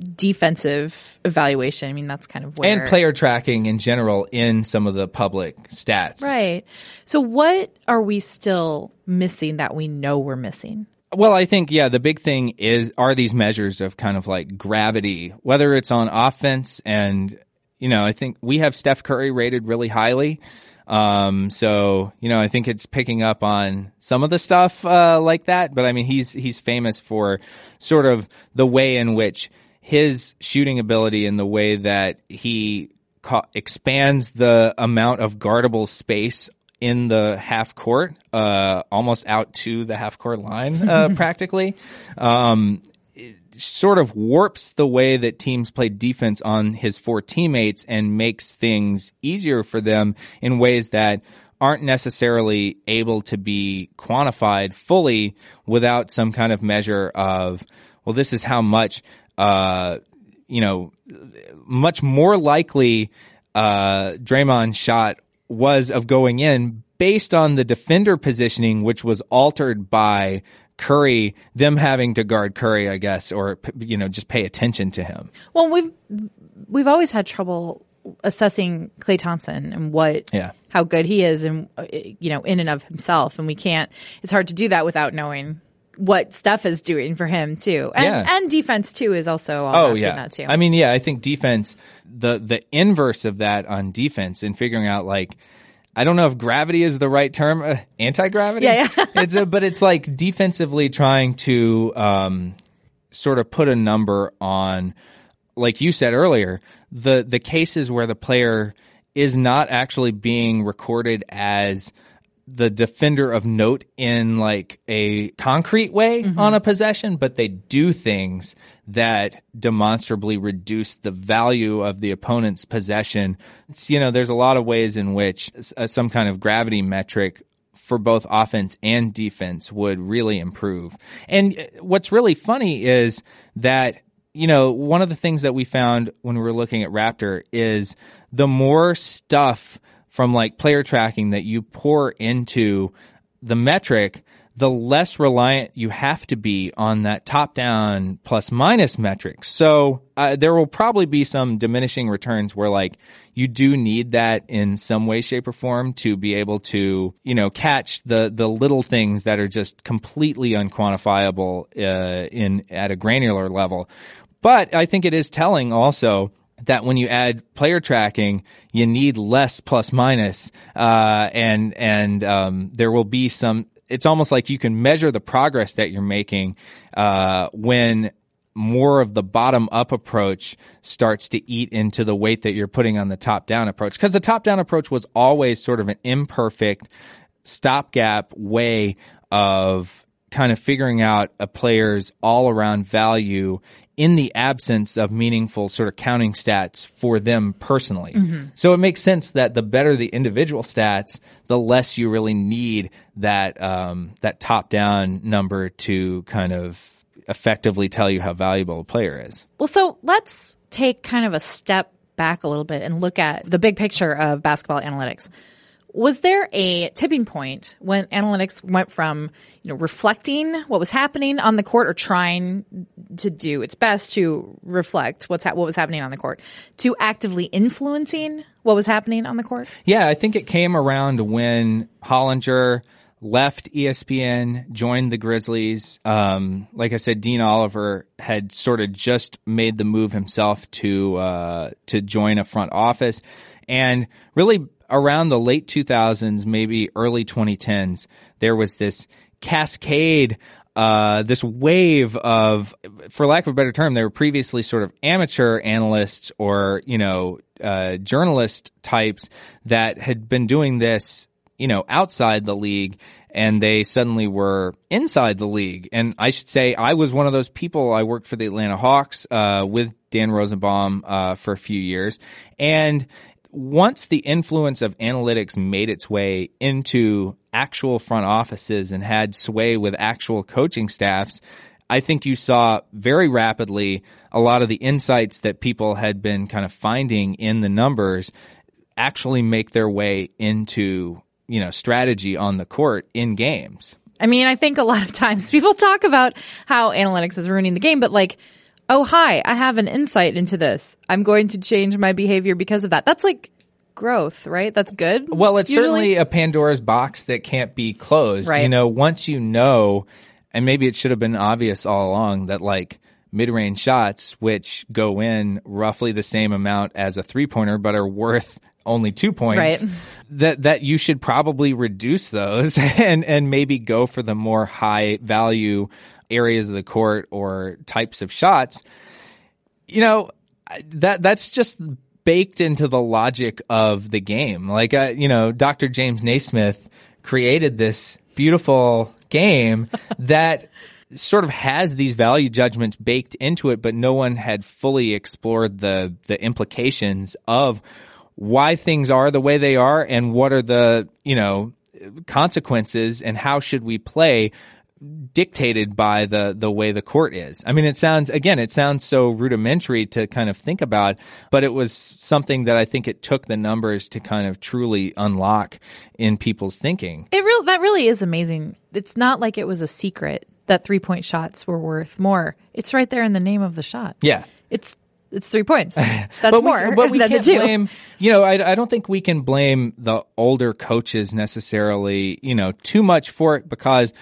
defensive evaluation. I mean, that's kind of where And player tracking in general in some of the public stats. Right. So, what are we still missing that we know we're missing? Well, I think yeah, the big thing is are these measures of kind of like gravity, whether it's on offense and you know, I think we have Steph Curry rated really highly. Um, so you know, I think it's picking up on some of the stuff uh, like that. But I mean, he's he's famous for sort of the way in which his shooting ability and the way that he ca- expands the amount of guardable space in the half court, uh, almost out to the half court line, uh, [laughs] practically. Um, sort of warps the way that teams play defense on his four teammates and makes things easier for them in ways that aren't necessarily able to be quantified fully without some kind of measure of, well, this is how much, uh, you know, much more likely, uh, Draymond shot was of going in based on the defender positioning, which was altered by Curry, them having to guard Curry, I guess, or, you know, just pay attention to him. Well, we've, we've always had trouble assessing Klay Thompson and what Yeah. how good he is and uh, you know in and of himself and we can't it's hard to do that without knowing what Steph is doing for him too and Yeah. and defense too is also Oh yeah, that too I mean, yeah, I think defense, the the inverse of that on defense, and figuring out like, I don't know if gravity is the right term, uh, anti gravity. Yeah, yeah. [laughs] it's a, but it's like defensively trying to um, sort of put a number on, like you said earlier, the the cases where the player is not actually being recorded as the defender of note in like a concrete way on a possession, but they do things that demonstrably reduce the value of the opponent's possession. It's, you know, there's a lot of ways in which uh, some kind of gravity metric for both offense and defense would really improve. And uh, what's really funny is that you know, one of the things that we found when we were looking at Raptor is the more stuff from like player tracking that you pour into the metric, the less reliant you have to be on that top down plus minus metric. So uh, there will probably be some diminishing returns where like you do need that in some way, shape or form to be able to, you know, catch the, the little things that are just completely unquantifiable, uh, in, at a granular level. But I think it is telling also that when you add player tracking, you need less plus minus, uh, and and um, there will be some. It's almost like you can measure the progress that you're making uh, when more of the bottom up approach starts to eat into the weight that you're putting on the top down approach. Because the top down approach was always sort of an imperfect stopgap way of kind of figuring out a player's all around value in the absence of meaningful sort of counting stats for them personally. So it makes sense that the better the individual stats, the less you really need that um, that top down number to kind of effectively tell you how valuable a player is. Well, so let's take kind of a step back a little bit and look at the big picture of basketball analytics. Was there a tipping point when analytics went from, you know, reflecting what was happening on the court or trying to do its best to reflect what's ha- what was happening on the court to actively influencing what was happening on the court? Yeah, I think it came around when Hollinger left ESPN, joined the Grizzlies. Um, like I said, Dean Oliver had sort of just made the move himself to uh, to join a front office, and really around the late 2000s, maybe early 2010s, there was this cascade uh, this wave of, for lack of a better term, they were previously sort of amateur analysts or, you know, uh, journalist types that had been doing this, you know, outside the league and they suddenly were inside the league. And I should say I was one of those people. I worked for the Atlanta Hawks, uh, with Dan Rosenbaum, uh, for a few years. And once the influence of analytics made its way into actual front offices and had sway with actual coaching staffs, I think you saw very rapidly a lot of the insights that people had been kind of finding in the numbers actually make their way into, you know, strategy on the court in games. I mean, I think a lot of times people talk about how analytics is ruining the game, but like, oh, hi, I have an insight into this. I'm going to change my behavior because of that. That's like growth, right? That's good. Well, it's usually. certainly a Pandora's box that can't be closed. Right. You know, once you know, and maybe it should have been obvious all along that like mid-range shots, which go in roughly the same amount as a three-pointer, but are worth only two points, Right. [laughs] that that you should probably reduce those [laughs] and and maybe go for the more high value areas of the court or types of shots. You know, that that's just baked into the logic of the game. Like, uh, you know, Dr. James Naismith created this beautiful game [laughs] that sort of has these value judgments baked into it, but no one had fully explored the the implications of why things are the way they are and what are the you know consequences and how should we play dictated by the the way the court is. I mean, it sounds again, it sounds so rudimentary to kind of think about, but it was something that I think it took the numbers to kind of truly unlock in people's thinking. It real that really is amazing. It's not like it was a secret that three point shots were worth more. It's right there in the name of the shot. Yeah. It's it's three points. [laughs] That's but more we, but we can't blame. You know, I, I don't think we can blame the older coaches necessarily. You know, too much for it because.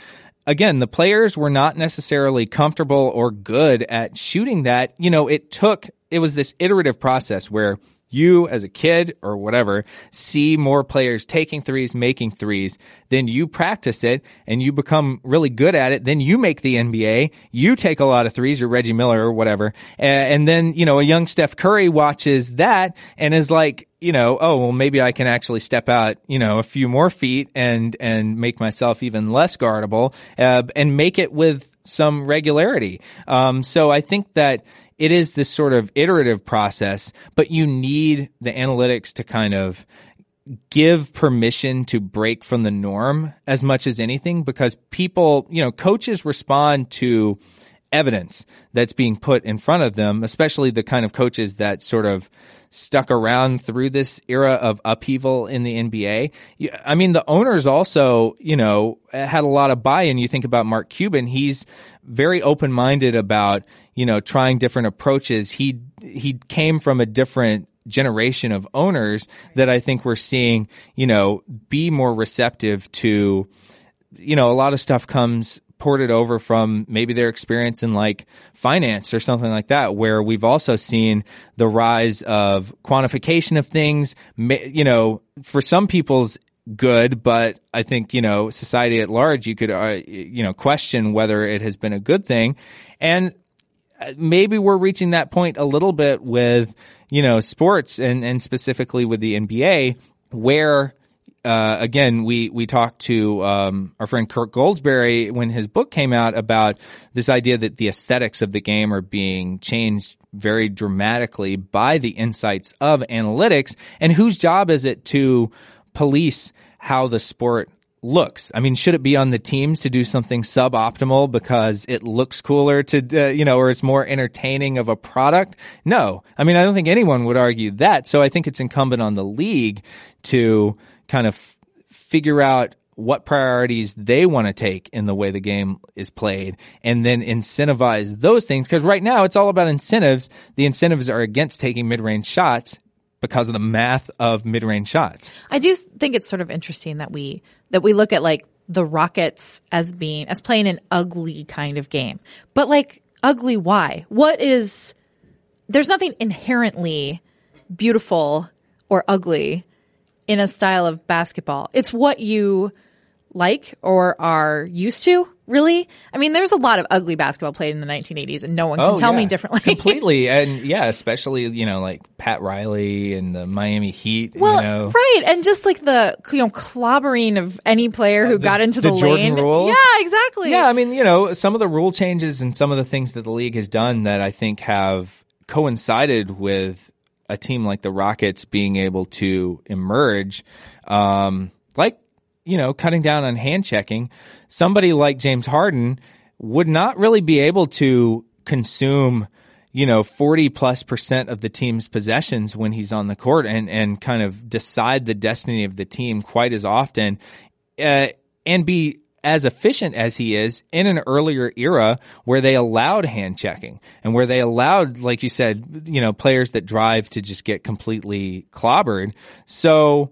Again, the players were not necessarily comfortable or good at shooting that. You know, it took, it was this iterative process where you as a kid or whatever see more players taking threes, making threes, then you practice it and you become really good at it. Then you make the NBA. You take a lot of threes or Reggie Miller or whatever. And then, you know, a young Steph Curry watches that and is like, you know, oh, well, maybe I can actually step out, you know, a few more feet and, and make myself even less guardable, uh, and make it with some regularity. Um, so I think that it is this sort of iterative process, but you need the analytics to kind of give permission to break from the norm as much as anything because people, you know, coaches respond to evidence that's being put in front of them, especially the kind of coaches that sort of stuck around through this era of upheaval in the NBA. I mean, the owners also, you know, had a lot of buy-in. You think about Mark Cuban, he's very open-minded about, you know, trying different approaches. He, he came from a different generation of owners that I think we're seeing, you know, be more receptive to, you know, a lot of stuff comes ported over from maybe their experience in like finance or something like that, where we've also seen the rise of quantification of things. You know, for some people's good, but I think, you know, society at large, you could, uh, you know, question whether it has been a good thing. And maybe we're reaching that point a little bit with, you know, sports and, and specifically with the NBA where uh, again, we we talked to um, our friend Kirk Goldsberry when his book came out about this idea that the aesthetics of the game are being changed very dramatically by the insights of analytics, and whose job is it to police how the sport looks. I mean, should it be on the teams to do something suboptimal because it looks cooler to, uh, you know, or it's more entertaining of a product? No. I mean, I don't think anyone would argue that. So I think it's incumbent on the league to kind of f- figure out what priorities they want to take in the way the game is played and then incentivize those things. Cause right now it's all about incentives. The incentives are against taking mid-range shots because of the math of mid-range shots. I do think it's sort of interesting that we that we look at like the Rockets as being as playing an ugly kind of game. But like ugly why? What is there's nothing inherently beautiful or ugly in a style of basketball. It's what you like or are used to, really. I mean, there's a lot of ugly basketball played in the 1980s, and no one can Oh, tell yeah. me differently. Completely. [laughs] And yeah, especially, you know, like Pat Riley and the Miami Heat, Well, you know. right, and just like the you know clobbering of any player who got into the, the Jordan lane. rules? Yeah, exactly. Yeah, I mean, you know, some of the rule changes and some of the things that the league has done that I think have coincided with a team like the Rockets being able to emerge, um, like, you know, cutting down on hand checking. Somebody like James Harden would not really be able to consume you know, 40 plus percent of the team's possessions when he's on the court and, and kind of decide the destiny of the team quite as often, uh, and be as efficient as he is in an earlier era where they allowed hand checking and where they allowed, like you said, you know, players that drive to just get completely clobbered. So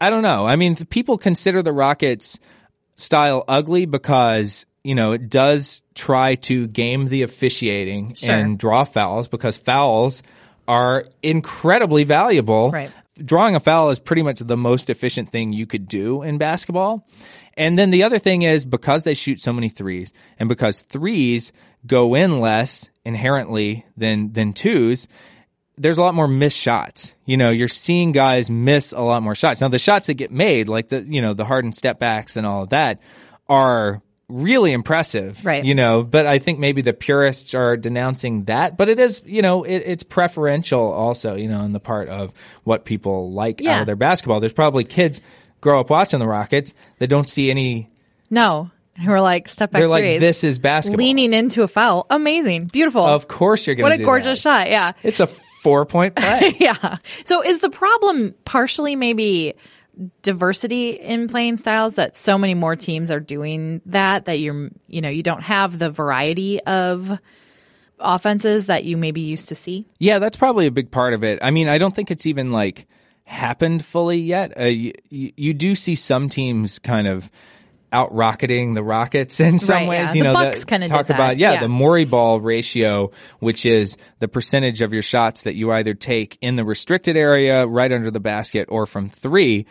I don't know. I mean, people consider the Rockets style ugly because you know it does try to game the officiating Sure. and draw fouls because fouls are incredibly valuable. Right. Drawing a foul is pretty much the most efficient thing you could do in basketball. And then the other thing is because they shoot so many threes and because threes go in less inherently than than twos, there's a lot more missed shots. You know, you're seeing guys miss a lot more shots. Now the shots that get made, like the you know the Harden step backs and all of that, are really impressive. Right. You know, but I think maybe the purists are denouncing that. But it is, you know, it, it's preferential also, you know, on the part of what people like out of their basketball. There's probably kids grow up watching the Rockets that don't see any. No. Who are like step back They're like, threes, this is basketball. leaning into a foul. Amazing. Beautiful. Of course, you're going what a gorgeous shot. Yeah. It's a four point play. [laughs] yeah. So is the problem partially maybe diversity in playing styles that so many more teams are doing that that you're you know you don't have the variety of offenses that you maybe used to see? Yeah, that's probably a big part of it. I mean, I don't think it's even like happened fully yet. Uh, you, you do see some teams kind of out rocketing the Rockets [laughs] in some Right, ways. yeah. You The know, Bucks the- kinda talk about yeah, yeah. the Morey ball ratio, which is the percentage of your shots that you either take in the restricted area, right under the basket, or from three.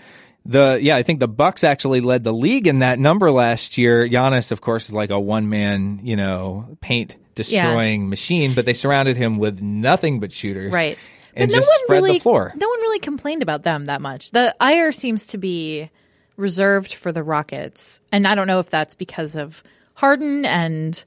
The yeah, I think the Bucks actually led the league in that number last year. Giannis, of course, is like a one man, you know, paint destroying machine, but they surrounded him with nothing but shooters Right. and but no just one spread really the floor. no one really complained about them that much. The ire seems to be reserved for the Rockets. And I don't know if that's because of Harden and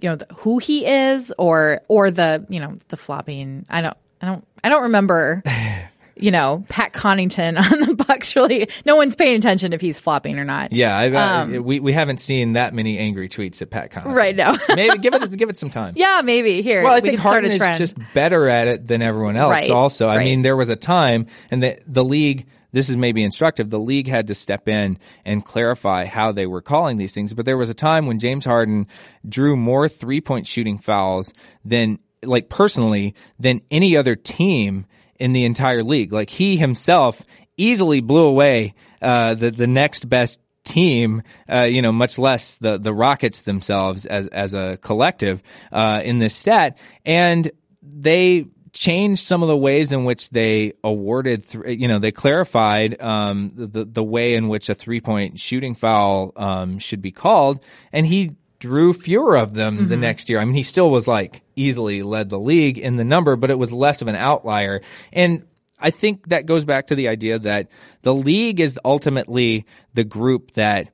you know the, who he is or or the, you know, the flopping. I don't I don't I don't remember [laughs] you know, Pat Connaughton [laughs] on the Bucks really no one's paying attention if he's flopping or not. Yeah, I, I, we we haven't seen that many angry tweets at Pat Connaughton. Um, Right now. [laughs] Maybe give it give it some time. yeah, maybe. Here. Well, I we think Harden is just better at it than everyone else. Right, Also, I right. mean, there was a time, and the the league. This is maybe instructive. The league had to step in and clarify how they were calling these things. But there was a time when James Harden drew more three point shooting fouls than, like personally, than any other team in the entire league. Like he himself easily blew away uh, the the next best team, uh, you know, much less the the Rockets themselves as as a collective uh, in this stat, and they changed some of the ways in which they awarded, th- you know, they clarified um, the the way in which a three point shooting foul um, should be called, and he drew fewer of them the next year. I mean, he still was like easily led the league in the number, but it was less of an outlier. And I think that goes back to the idea that the league is ultimately the group that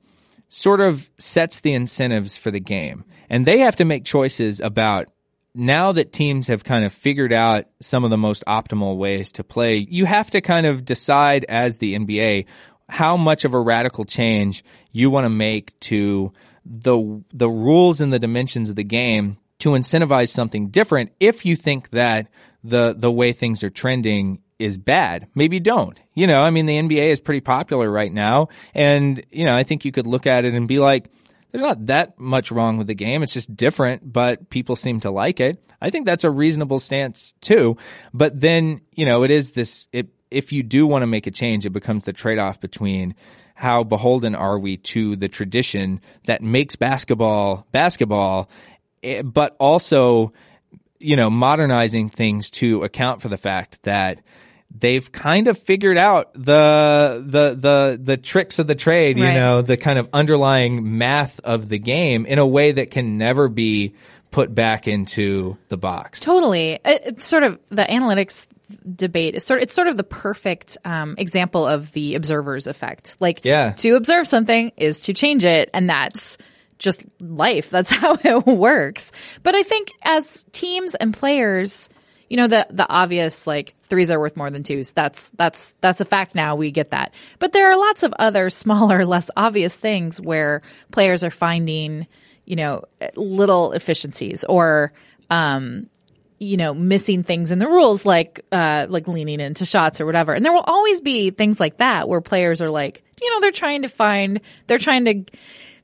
sort of sets the incentives for the game. And they have to make choices about now that teams have kind of figured out some of the most optimal ways to play, you have to kind of decide as the NBA how much of a radical change you want to make to the the rules and the dimensions of the game to incentivize something different if you think that the the way things are trending is bad. Maybe don't. You know, I mean the NBA is pretty popular right now and you know, I think you could look at it and be like there's not that much wrong with the game. It's just different, but people seem to like it. I think that's a reasonable stance too. But then, you know, it is this, it, if you do want to make a change, it becomes the trade off between how beholden are we to the tradition that makes basketball basketball, eh, but also, you know, modernizing things to account for the fact that they've kind of figured out the the the the tricks of the trade, you Right. know, the kind of underlying math of the game in a way that can never be put back into the box. Totally. It, it's sort of the analytics debate is sort it's sort of the perfect um, example of the observer's effect. Like Yeah. to observe something is to change it and that's just life. That's [laughs] how it works. But I think as teams and players, you know, the the obvious like threes are worth more than twos. That's that's that's a fact now. We get that. But there are lots of other [laughs] smaller, less obvious things where players are finding, you know, little efficiencies or um you know, missing things in the rules, like uh, like leaning into shots or whatever. And there will always be things like that where players are like, you know, they're trying to find, they're trying to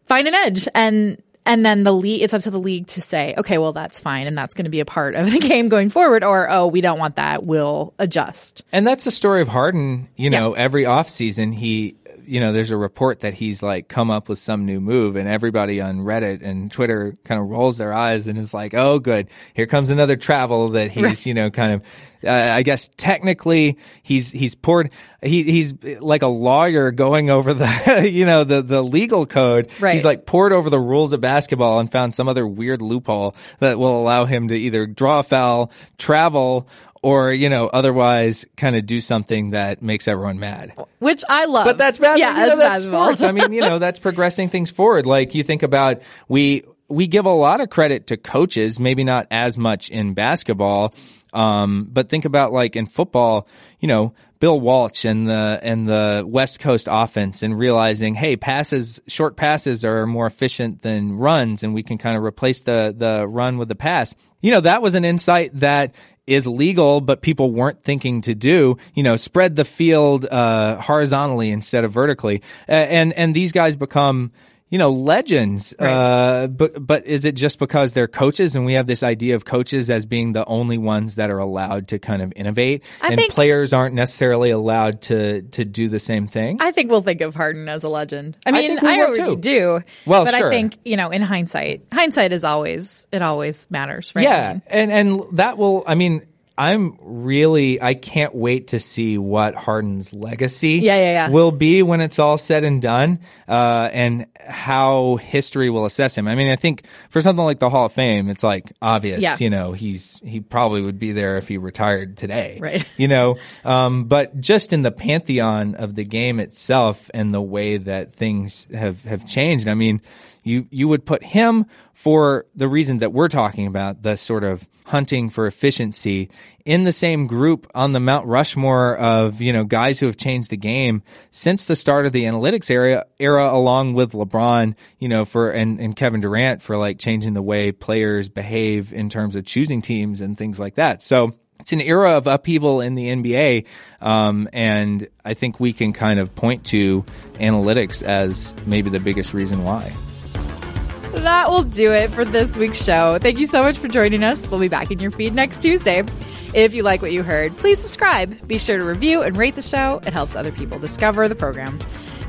find an edge, and and then the league, it's up to the league to say, okay, well, that's fine, and that's going to be a part of [laughs] the game going forward, or oh, we don't want that, we'll adjust. And that's the story of Harden. You know, every offseason, he, you know, there's a report that he's like come up with some new move, and everybody on Reddit and Twitter kind of rolls their eyes and is like, oh, good. Here comes another travel that he's, you know, kind of, uh, I guess technically he's, he's poured, he, he's like a lawyer going over the, [laughs] you know, the, the legal code. Right. He's like pored over the rules of basketball and found some other weird loophole that will allow him to either draw a foul, travel, or, you know, otherwise kind of do something that makes everyone mad. Which I love. But that's bad. Yeah, you know, that's sports. I mean, you know, that's progressing things forward. Like you think about we we give a lot of credit to coaches, maybe not as much in basketball. Um, but think about like in football, you know, Bill Walsh and the and the West Coast offense and realizing, hey, passes, short passes are more efficient than runs, and we can kind of replace the the run with the pass. You know, that was an insight that is legal, but people weren't thinking to do. You know, spread the field uh, horizontally instead of vertically, and and these guys become you know, legends. Uh, but, but is it just because they're coaches and we have this idea of coaches as being the only ones that are allowed to kind of innovate I and think- players aren't necessarily allowed to, to do the same thing? I think we'll think of Harden as a legend. I mean, think we I, already too. do. Well, but sure. I think you know, in hindsight, hindsight is always it always matters, right? Yeah, and and that will. I mean, I'm really. I can't wait to see what Harden's legacy. Yeah, yeah, yeah. Will be when it's all said and done, uh, and how history will assess him. I mean, I think for something like the Hall of Fame, it's like obvious. Yeah. You know, he's he probably would be there if he retired today. Right. [laughs] You know, um, but just in the pantheon of the game itself and the way that things have have changed. I mean you you would put him for the reasons that we're talking about, the sort of hunting for efficiency in the same group on the Mount Rushmore of, you know, guys who have changed the game since the start of the analytics era era along with LeBron, you know, for and, and Kevin Durant for like changing the way players behave in terms of choosing teams and things like that. So it's an era of upheaval in the NBA, um, and I think we can kind of point to analytics as maybe the biggest reason why. That will do it for this week's show. Thank you so much for joining us. We'll be back in your feed next Tuesday. If you like what you heard, please subscribe. Be sure to review and rate the show. It helps other people discover the program.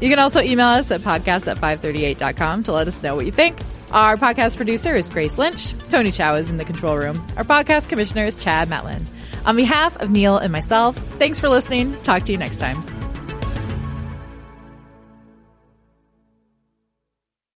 You can also email us at podcast at 538.com to let us know what you think. Our podcast producer is Grace Lynch. Tony Chow is in the control room. Our podcast commissioner is Chad Matlin. On behalf of Neil and myself, thanks for listening. Talk to you next time.